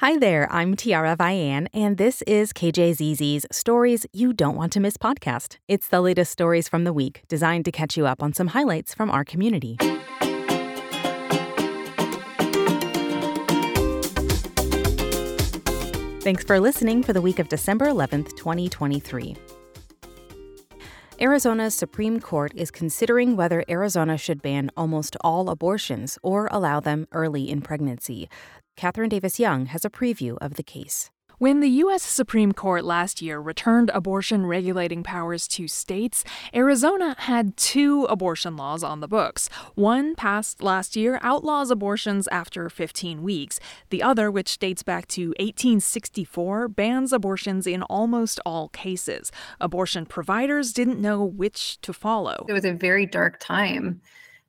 Hi there, I'm Tiara Vian, and this is KJZZ's Stories You Don't Want to Miss podcast. It's the latest stories from the week, designed to catch you up on some highlights from our community. Thanks for listening for the week of December 11th, 2023. Arizona's Supreme Court is considering whether Arizona should ban almost all abortions or allow them early in pregnancy. Katherine Davis Young has a preview of the case. When the U.S. Supreme Court last year returned abortion regulating powers to states, Arizona had two abortion laws on the books. One, passed last year, outlaws abortions after 15 weeks. The other, which dates back to 1864, bans abortions in almost all cases. Abortion providers didn't know which to follow. It was a very dark time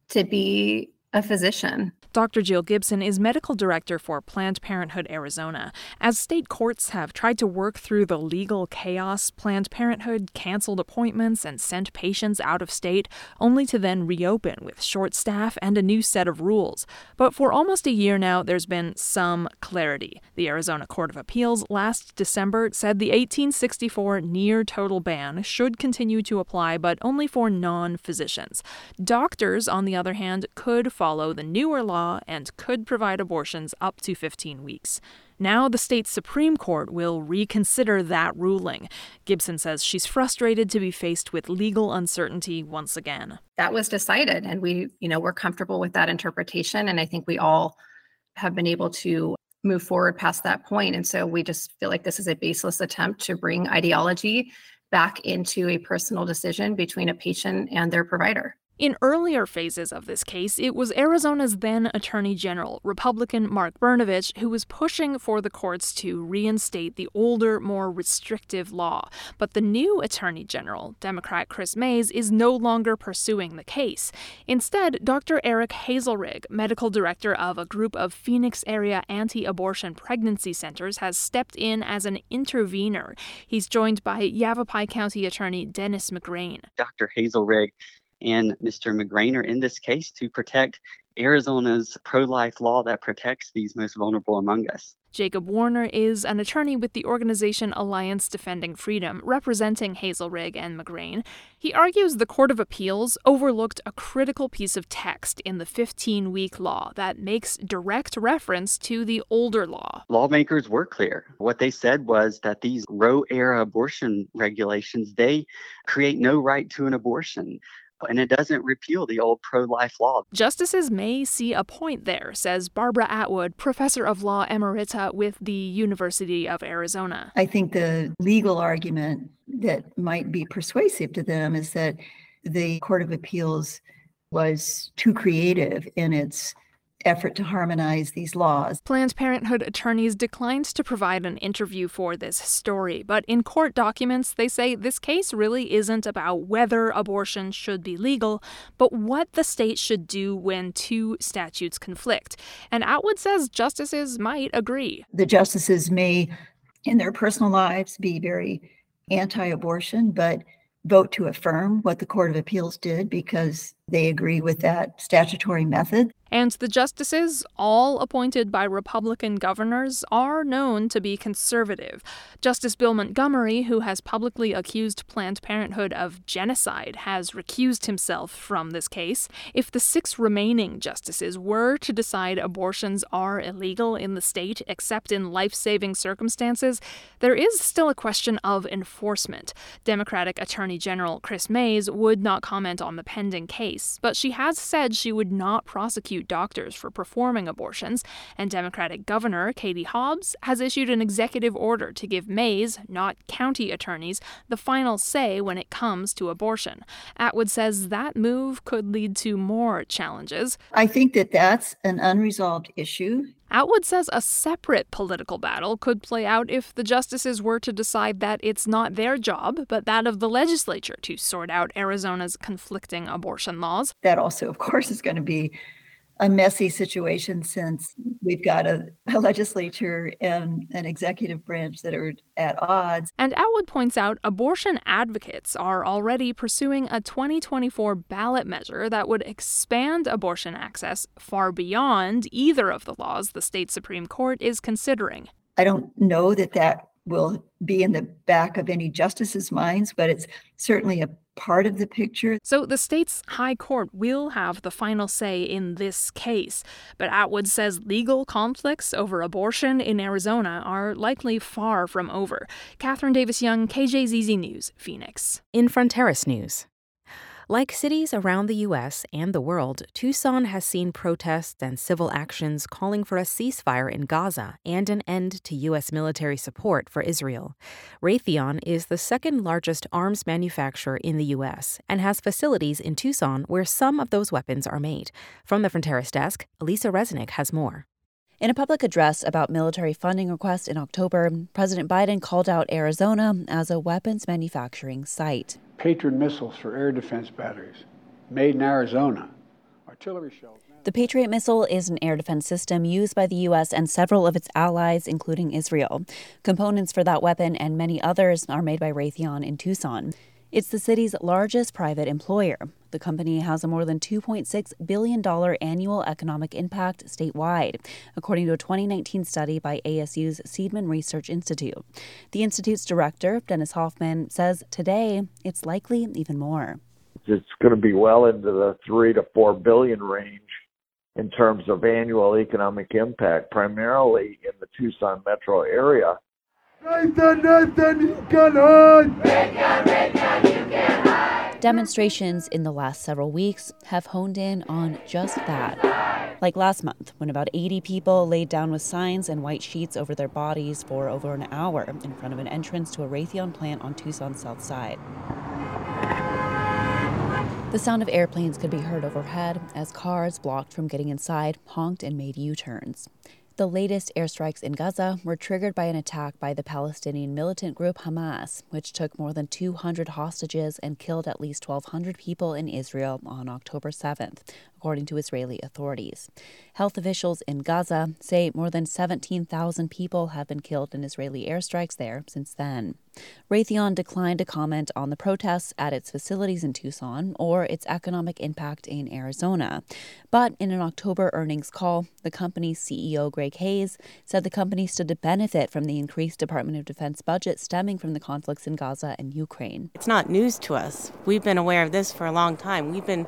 to be a physician. Dr. Jill Gibson is medical director for Planned Parenthood Arizona. As state courts have tried to work through the legal chaos, Planned Parenthood canceled appointments and sent patients out of state, only to then reopen with short staff and a new set of rules. But for almost a year now, there's been some clarity. The Arizona Court of Appeals last December said the 1864 near total ban should continue to apply, but only for non physicians. Doctors, on the other hand, could follow the newer law law and could provide abortions up to 15 weeks. Now, the state Supreme Court will reconsider that ruling. Gibson says she's frustrated to be faced with legal uncertainty once again. That was decided, and we, you know, we're comfortable with that interpretation. And I think we all have been able to move forward past that point. And so we just feel like this is a baseless attempt to bring ideology back into a personal decision between a patient and their provider. In earlier phases of this case, it was Arizona's then Attorney General, Republican Mark Brnovich, who was pushing for the courts to reinstate the older, more restrictive law. But the new Attorney General, Democrat Chris Mayes, is no longer pursuing the case. Instead, Dr. Eric Hazelrigg, medical director of a group of Phoenix area anti abortion pregnancy centers, has stepped in as an intervener. He's joined by Yavapai County Attorney Dennis McGrane. Dr. Hazelrigg and Mr. McGrane are in this case to protect Arizona's pro life law that protects these most vulnerable among us. Jacob Warner is an attorney with the organization Alliance Defending Freedom, representing Hazelrigg and McGrane. He argues the Court of Appeals overlooked a critical piece of text in the 15 week law that makes direct reference to the older law. Lawmakers were clear. What they said was that these Roe era abortion regulations, they create no right to an abortion and it doesn't repeal the old pro life law. Justices may see a point there, says Barbara Atwood, professor of law emerita with the University of Arizona. I think the legal argument that might be persuasive to them is that the Court of Appeals was too creative in its effort to harmonize these laws. Planned Parenthood attorneys declined to provide an interview for this story, but in court documents, they say this case really isn't about whether abortion should be legal, but what the state should do when two statutes conflict. And Atwood says justices might agree. The justices may, in their personal lives, be very anti abortion, but vote to affirm what the Court of Appeals did because they agree with that statutory method. And the justices, all appointed by Republican governors, are known to be conservative. Justice Bill Montgomery, who has publicly accused Planned Parenthood of genocide, has recused himself from this case. If the six remaining justices were to decide abortions are illegal in the state except in life saving circumstances, there is still a question of enforcement. Democratic Attorney General Chris Mayes would not comment on the pending case, but she has said she would not prosecute doctors for performing abortions, and Democratic Governor Katie Hobbs has issued an executive order to give Mayes, not county attorneys, the final say when it comes to abortion. Atwood says that move could lead to more challenges. I think that that's an unresolved issue. Atwood says a separate political battle could play out if the justices were to decide that it's not their job, but that of the legislature to sort out Arizona's conflicting abortion laws. That also, of course, is going to be a messy situation since we've got a, a, legislature and an executive branch that are at odds. And Atwood points out abortion advocates are already pursuing a 2024 ballot measure that would expand abortion access far beyond either of the laws the state Supreme Court is considering. I don't know that that will be in the back of any justice's minds, but it's certainly a part of the picture. So the state's high court will have the final say in this case. But Atwood says legal conflicts over abortion in Arizona are likely far from over. Katherine Davis Young, KJZZ News, Phoenix. In Fronteras News. Like cities around the U.S. and the world, Tucson has seen protests and civil actions calling for a ceasefire in Gaza and an end to U.S. military support for Israel. Raytheon is the second largest arms manufacturer in the U.S. and has facilities in Tucson where some of those weapons are made. From the Fronteras desk, Alisa Reznick has more. In a public address about military funding requests in October, President Biden called out Arizona as a weapons manufacturing site. Patriot missiles for air defense batteries, made in Arizona. Artillery shells. The Patriot missile is an air defense system used by the U.S. and several of its allies, including Israel. Components for that weapon and many others are made by Raytheon in Tucson. It's the city's largest private employer. The company has a more than $2.6 billion annual economic impact statewide, according to a 2019 study by ASU's Seidman Research Institute. The Institute's director, Dennis Hoffman, says today it's likely even more. It's going to be well into the three to four billion range in terms of annual economic impact, primarily in the Tucson metro area Nathan, Nathan, you can hide! You can hide! Demonstrations in the last several weeks have honed in on just that. Like last month, when about 80 people laid down with signs and white sheets over their bodies for over an hour in front of an entrance to a Raytheon plant on Tucson's south side. The sound of airplanes could be heard overhead as cars blocked from getting inside honked and made U turns. The latest airstrikes in Gaza were triggered by an attack by the Palestinian militant group Hamas, which took more than 200 hostages and killed at least 1,200 people in Israel on October 7th, according to Israeli authorities. Health officials in Gaza say more than 17,000 people have been killed in Israeli airstrikes there since then. Raytheon declined to comment on the protests at its facilities in Tucson or its economic impact in Arizona. But in an October earnings call, the company's CEO Greg Hayes said the company stood to benefit from the increased Department of Defense budget stemming from the conflicts in Gaza and Ukraine. It's not news to us. We've been aware of this for a long time. We've been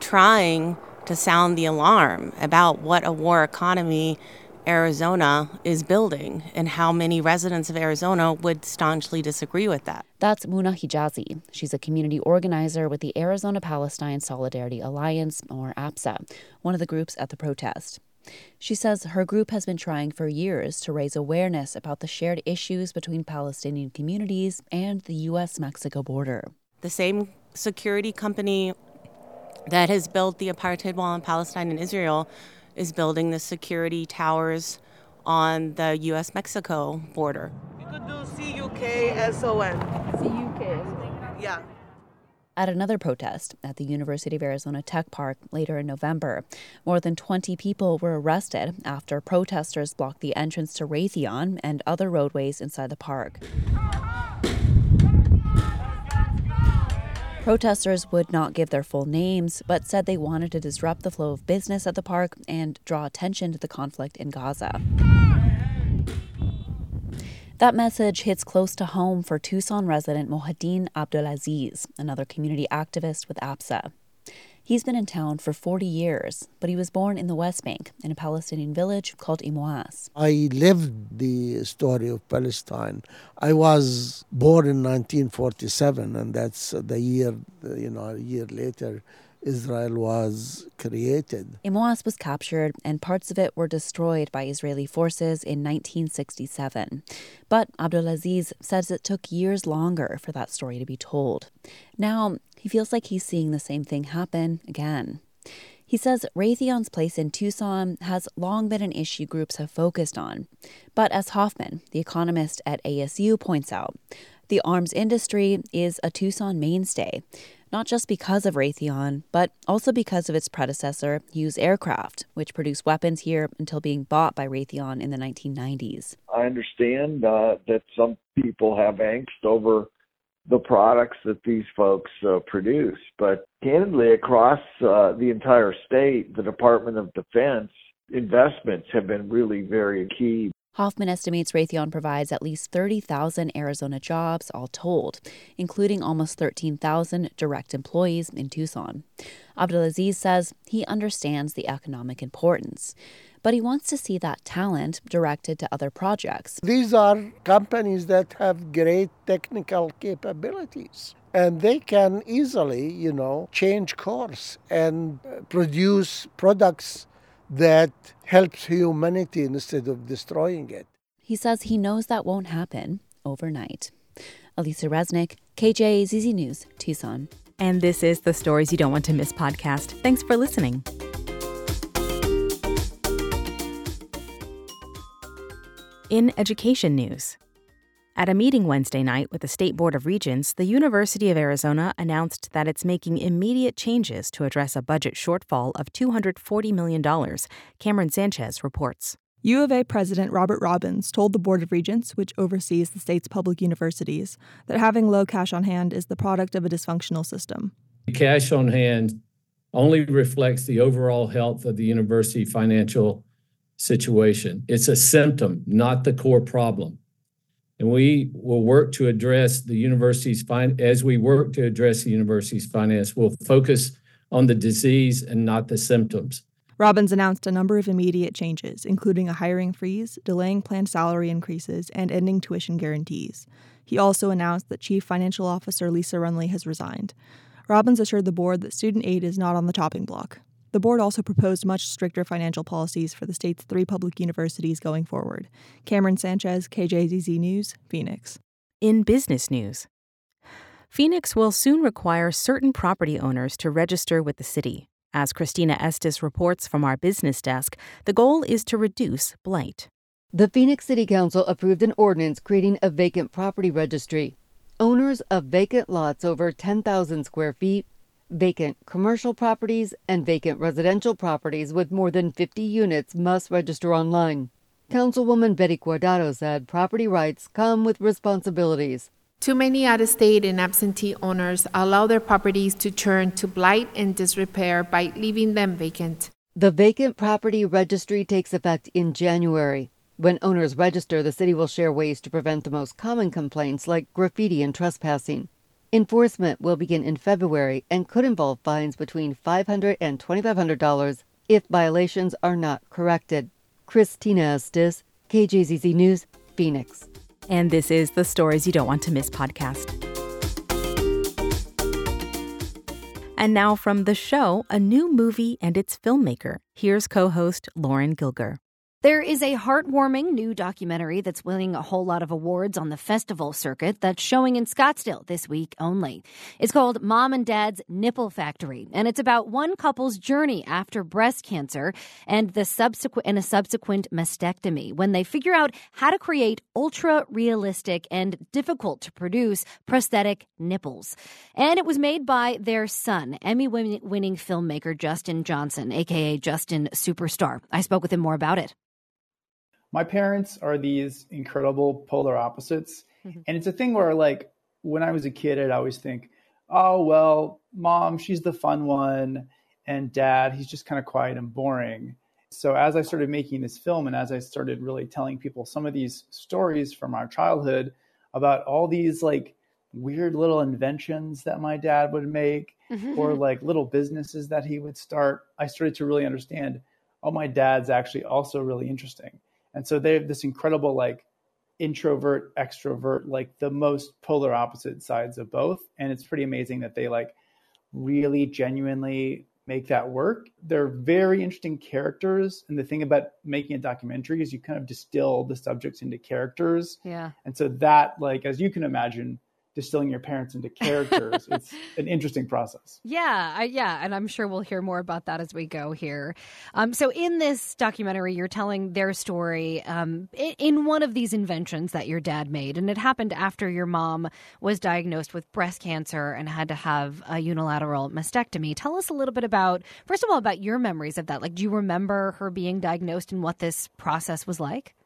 trying to sound the alarm about what a war economy Arizona is building and how many residents of Arizona would staunchly disagree with that. That's Muna Hijazi. She's a community organizer with the Arizona Palestine Solidarity Alliance, or APSA, one of the groups at the protest. She says her group has been trying for years to raise awareness about the shared issues between Palestinian communities and the U.S. Mexico border. The same security company that has built the apartheid wall in Palestine and Israel is building the security towers on the US Mexico border. You could do C-U-K-S-O-N. C-U-K-S-O-N. Yeah. At another protest at the University of Arizona Tech Park later in November, more than 20 people were arrested after protesters blocked the entrance to Raytheon and other roadways inside the park. Protesters would not give their full names, but said they wanted to disrupt the flow of business at the park and draw attention to the conflict in Gaza. That message hits close to home for Tucson resident Mohyeddin Abdulaziz, another community activist with APSA. He's been in town for 40 years, but he was born in the West Bank in a Palestinian village called Imwas. I lived the story of Palestine. I was born in 1947, and that's the year, you know, a year later, Israel was created. Imwas was captured, and parts of it were destroyed by Israeli forces in 1967. But Abdulaziz says it took years longer for that story to be told. Now, he feels like he's seeing the same thing happen again. He says Raytheon's place in Tucson has long been an issue groups have focused on. But as Hoffman, the economist at ASU, points out, the arms industry is a Tucson mainstay, not just because of Raytheon, but also because of its predecessor, Hughes Aircraft, which produced weapons here until being bought by Raytheon in the 1990s. I understand uh, that some people have angst over the products that these folks uh, produce. But candidly, across uh, the entire state, the Department of Defense investments have been really very key. Hoffman estimates Raytheon provides at least 30,000 Arizona jobs all told, including almost 13,000 direct employees in Tucson. Abdulaziz says he understands the economic importance, but he wants to see that talent directed to other projects. These are companies that have great technical capabilities and they can easily, you know, change course and uh, produce products that helps humanity instead of destroying it. He says he knows that won't happen overnight. Alisa Reznick, KJZZ News, Tucson. And this is the Stories You Don't Want to Miss podcast. Thanks for listening. In education news, at a meeting Wednesday night with the State Board of Regents, the University of Arizona announced that it's making immediate changes to address a budget shortfall of $240 million. Camryn Sanchez reports. U of A President Robert Robbins told the Board of Regents, which oversees the state's public universities, that having low cash on hand is the product of a dysfunctional system. Cash on hand only reflects the overall health of the university financial situation. It's a symptom, not the core problem and we will work to address the university's fin- as we work to address the university's finance we'll focus on the disease and not the symptoms. Robbins announced a number of immediate changes including a hiring freeze delaying planned salary increases and ending tuition guarantees. He also announced that chief financial officer lisa rulney has resigned. Robbins assured the board that student aid is not on the chopping block the board also proposed much stricter financial policies for the state's three public universities going forward. Camryn Sanchez, KJZZ News, Phoenix. In business news, Phoenix will soon require certain property owners to register with the city. As Christina Estes reports from our business desk, the goal is to reduce blight. The Phoenix City Council approved an ordinance creating a vacant property registry. Owners of vacant lots over 10,000 square feet Vacant commercial properties and vacant residential properties with more than 50 units must register online. Councilwoman Betty Guardado said property rights come with responsibilities. Too many out of state and absentee owners allow their properties to turn to blight and disrepair by leaving them vacant. The vacant property registry takes effect in January. When owners register, the city will share ways to prevent the most common complaints like graffiti and trespassing. Enforcement will begin in February and could involve fines between $500 and $2,500 if violations are not corrected. Christina Estes, KJZZ News, Phoenix. And this is the Stories You Don't Want to Miss podcast. And now from the show, a new movie and its filmmaker. Here's co host Lauren Gilger. There is a heartwarming new documentary that's winning a whole lot of awards on the festival circuit that's showing in Scottsdale this week only. It's called Mom and Dad's Nipple Factory, and it's about one couple's journey after breast cancer and the subsequent and a subsequent mastectomy when they figure out how to create ultra realistic and difficult to produce prosthetic nipples. And it was made by their son, Emmy winning filmmaker Justin Johnson, aka Justin Superstar. I spoke with him more about it my parents are these incredible polar opposites. Mm-hmm. And it's a thing where, like, when I was a kid, I'd always think, oh, well, mom, she's the fun one. And dad, he's just kind of quiet and boring. So as I started making this film and as I started really telling people some of these stories from our childhood about all these like weird little inventions that my dad would make mm-hmm. or like little businesses that he would start, I started to really understand, oh, my dad's actually also really interesting. And so they have this incredible like introvert, extrovert, like the most polar opposite sides of both. And it's pretty amazing that they like really genuinely make that work. They're very interesting characters. And the thing about making a documentary is you kind of distill the subjects into characters. Yeah. And so that, like, as you can imagine, distilling your parents into characters. it's an interesting process. Yeah, I, yeah, and I'm sure we'll hear more about that as we go here. Um, so, in this documentary, you're telling their story um, in, in one of these inventions that your dad made, and it happened after your mom was diagnosed with breast cancer and had to have a unilateral mastectomy. Tell us a little bit about, first of all, about your memories of that. Like, do you remember her being diagnosed and what this process was like?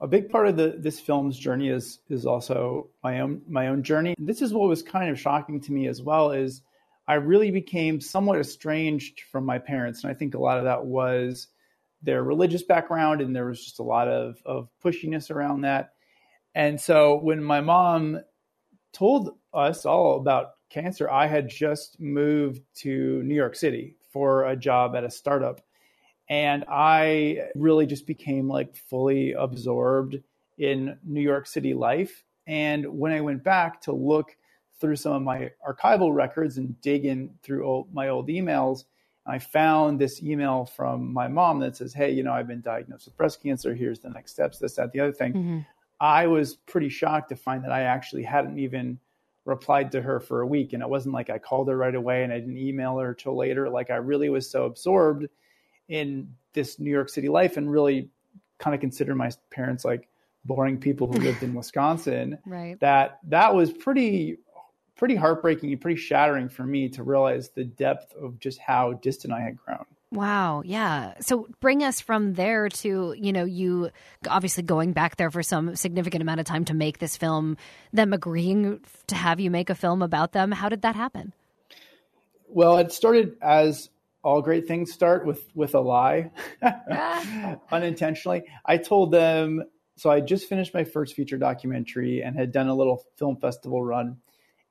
A big part of the, this film's journey is is also my own my own journey. This is what was kind of shocking to me as well is I really became somewhat estranged from my parents, and I think a lot of that was their religious background, and there was just a lot of, of pushiness around that. And so when my mom told us all about cancer, I had just moved to New York City for a job at a startup. And I really just became like fully absorbed in New York City life. And when I went back to look through some of my archival records and dig in through old, my old emails, I found this email from my mom that says, Hey, you know, I've been diagnosed with breast cancer. Here's the next steps, this, that, the other thing. Mm-hmm. I was pretty shocked to find that I actually hadn't even replied to her for a week. And it wasn't like I called her right away and I didn't email her till later. Like I really was so absorbed in this New York City life and really kind of consider my parents like boring people who lived in Wisconsin. Right. That that was pretty pretty heartbreaking and pretty shattering for me to realize the depth of just how distant I had grown. Wow. Yeah. So bring us from there to, you know, you obviously going back there for some significant amount of time to make this film, them agreeing to have you make a film about them. How did that happen? Well, it started as all great things start with with a lie unintentionally. I told them so I just finished my first feature documentary and had done a little film festival run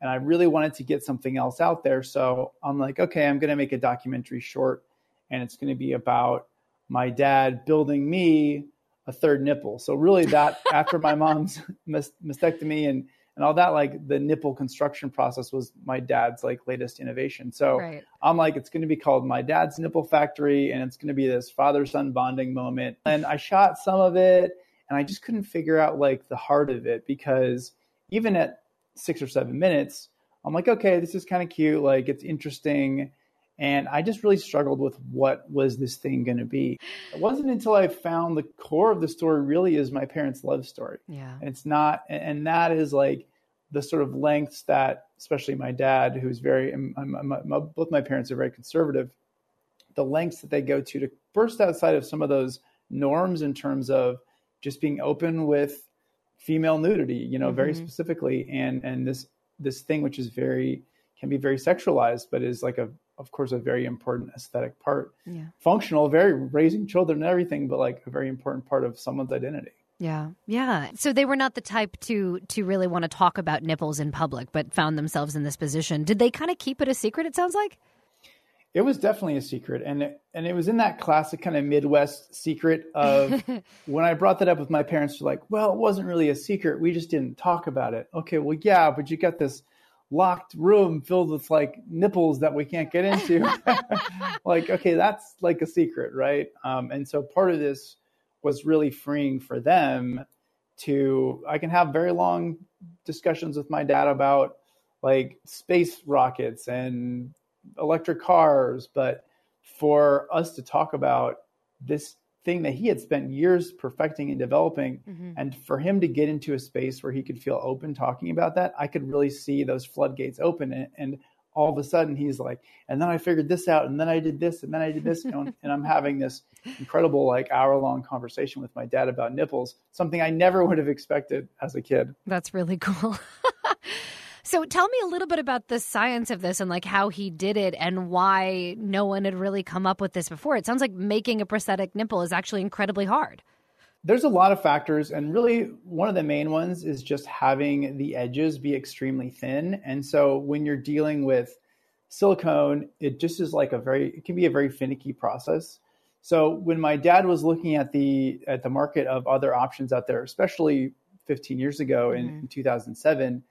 and I really wanted to get something else out there. So I'm like, okay, I'm going to make a documentary short and it's going to be about my dad building me a third nipple. So really that after my mom's mastectomy and and all that like the nipple construction process was my dad's like latest innovation. So right. I'm like it's going to be called my dad's nipple factory and it's going to be this father son bonding moment. And I shot some of it and I just couldn't figure out like the heart of it because even at 6 or 7 minutes I'm like okay, this is kind of cute, like it's interesting and I just really struggled with what was this thing going to be. It wasn't until I found the core of the story really is my parents' love story. Yeah. And it's not, and that is like the sort of lengths that, especially my dad, who's very, I'm, I'm, I'm, both my parents are very conservative, the lengths that they go to to burst outside of some of those norms in terms of just being open with female nudity, you know, mm-hmm. very specifically. And, and this, this thing, which is very, can be very sexualized, but is like a of course a very important aesthetic part. Yeah. functional very raising children and everything but like a very important part of someone's identity. Yeah. Yeah. So they were not the type to to really want to talk about nipples in public but found themselves in this position. Did they kind of keep it a secret it sounds like? It was definitely a secret and it, and it was in that classic kind of midwest secret of when i brought that up with my parents they're like well it wasn't really a secret we just didn't talk about it. Okay well yeah but you got this locked room filled with like nipples that we can't get into. like, okay, that's like a secret, right? Um, and so part of this was really freeing for them to, I can have very long discussions with my dad about like space rockets and electric cars, but for us to talk about this thing that he had spent years perfecting and developing. Mm-hmm. And for him to get into a space where he could feel open talking about that, I could really see those floodgates open. And, and all of a sudden, he's like, and then I figured this out, and then I did this, and then I did this. You know, and I'm having this incredible, like, hour long conversation with my dad about nipples, something I never would have expected as a kid. That's really cool. So tell me a little bit about the science of this and like how he did it and why no one had really come up with this before. It sounds like making a prosthetic nipple is actually incredibly hard. There's a lot of factors, and really one of the main ones is just having the edges be extremely thin. And so when you're dealing with silicone, it just is like a very it can be a very finicky process. So when my dad was looking at the at the market of other options out there, especially 15 years ago in, mm-hmm. in 2007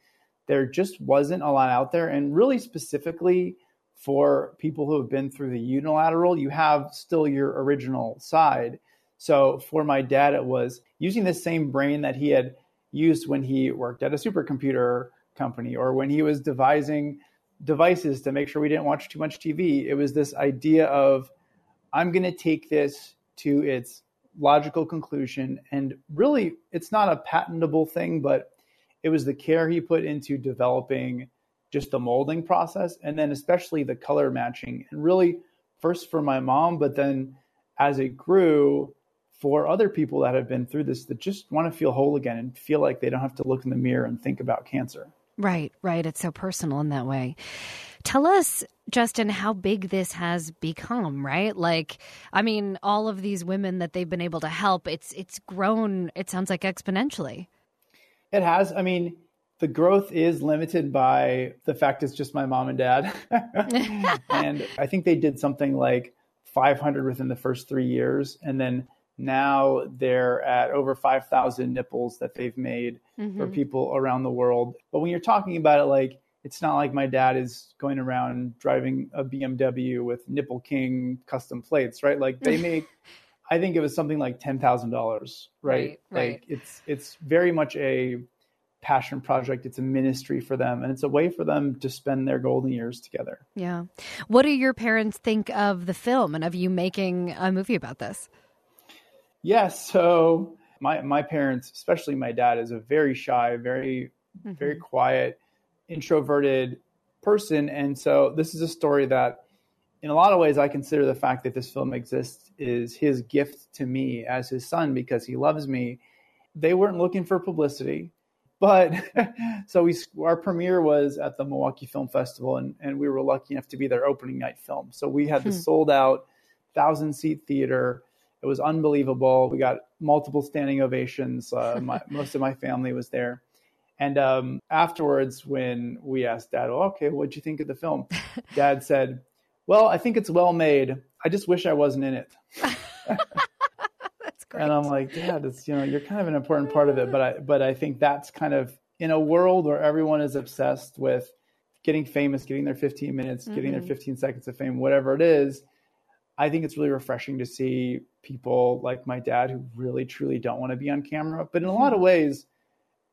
there just wasn't a lot out there. And really specifically for people who have been through the unilateral, you have still your original side. So for my dad, it was using the same brain that he had used when he worked at a supercomputer company or when he was devising devices to make sure we didn't watch too much TV. It was this idea of, I'm going to take this to its logical conclusion. And really, it's not a patentable thing, but it was the care he put into developing just the molding process and then especially the color matching and really first for my mom but then as it grew for other people that have been through this that just want to feel whole again and feel like they don't have to look in the mirror and think about cancer right right it's so personal in that way Tell us, Justin, how big this has become, right? Like, I mean, all of these women that they've been able to help, it's it's grown, it sounds like exponentially. It has. I mean, the growth is limited by the fact it's just my mom and dad. and I think they did something like 500 within the first three years. And then now they're at over 5,000 nipples that they've made mm-hmm. for people around the world. But when you're talking about it, like, it's not like my dad is going around driving a BMW with Nipple King custom plates, right? Like they make, I think it was something like ten thousand dollars, right? Right. Like it's it's very much a passion project. It's a ministry for them, and it's a way for them to spend their golden years together. Yeah. What do your parents think of the film and of you making a movie about this? Yes. So my my parents, especially my dad, is a very shy, very mm-hmm. very quiet, introverted person, and so this is a story that. In a lot of ways, I consider the fact that this film exists is his gift to me as his son because he loves me. They weren't looking for publicity but so we our premiere was at the Milwaukee Film Festival, and and we were lucky enough to be their opening night film. So we had the hmm. sold out thousand seat theater. It was unbelievable. We got multiple standing ovations. Uh, my, most of my family was there. And um, afterwards, when we asked Dad, well, "Okay, what'd you think of the film?" Dad said, "Well, I think it's well made. I just wish I wasn't in it." that's Great. And I'm like, Dad, it's you know, you're kind of an important part of it, but I but I think that's kind of in a world where everyone is obsessed with getting famous, getting their 15 minutes, mm-hmm. getting their mm-hmm. 15 seconds of fame, whatever it is. I think it's really refreshing to see people like my dad who really truly don't want to be on camera. But in a lot of mm-hmm. ways,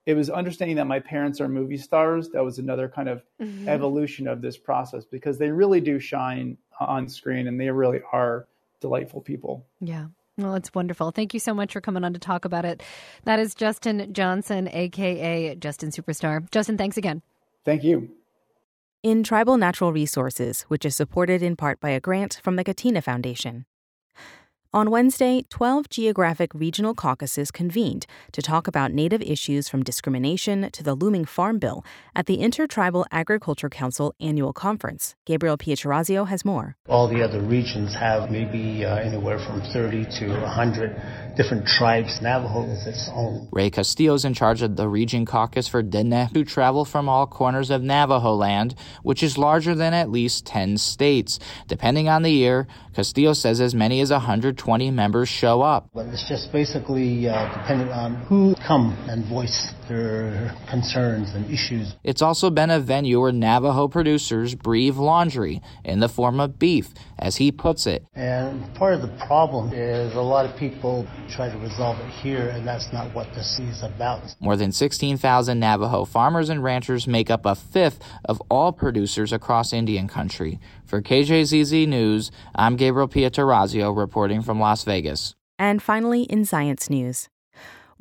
it was understanding that my parents are movie stars. That was another kind of mm-hmm. evolution of this process because they really do shine on screen and they really are delightful people. Yeah. Well, it's wonderful. Thank you so much for coming on to talk about it. That is Justin Johnson, aka Justin Superstar. Justin, thanks again. Thank you. In Tribal Natural Resources, which is supported in part by a grant from the Catena Foundation. On Wednesday, 12 geographic regional caucuses convened to talk about Native issues from discrimination to the looming Farm Bill at the Intertribal Agriculture Council annual conference. Gabriel Pietrorazio has more. All the other regions have maybe uh, anywhere from 30 to 100 different tribes. Navajo is its own. Ray Castillo is in charge of the region caucus for Diné, who travel from all corners of Navajo land, which is larger than at least 10 states. Depending on the year, Castillo says as many as 100 20 members show up. But it's just basically uh, depending on who come and voice their concerns and issues. It's also been a venue where Navajo producers breathe laundry in the form of beef, as he puts it. And part of the problem is a lot of people try to resolve it here, and that's not what this is about. More than 16,000 Navajo farmers and ranchers make up a fifth of all producers across Indian country. For KJZZ News, I'm Gabriel Pietrorazio reporting from Las Vegas. And finally, in science news.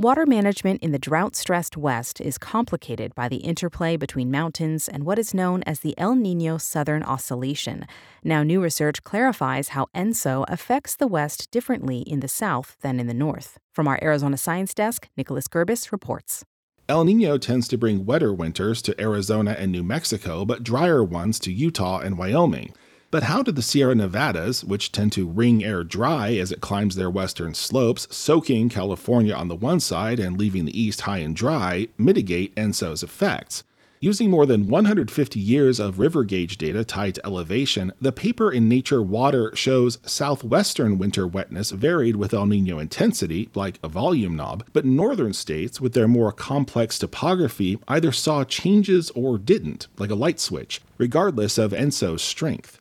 Water management in the drought stressed West is complicated by the interplay between mountains and what is known as the El Nino Southern Oscillation. Now, new research clarifies how ENSO affects the West differently in the South than in the North. From our Arizona Science Desk, Nicholas Gerbis reports. El Nino tends to bring wetter winters to Arizona and New Mexico, but drier ones to Utah and Wyoming. But how do the Sierra Nevadas, which tend to wring air dry as it climbs their western slopes, soaking California on the one side and leaving the east high and dry, mitigate ENSO's effects? Using more than 150 years of river gauge data tied to elevation, the paper in Nature Water shows southwestern winter wetness varied with El Nino intensity, like a volume knob, but northern states, with their more complex topography, either saw changes or didn't, like a light switch, regardless of ENSO's strength.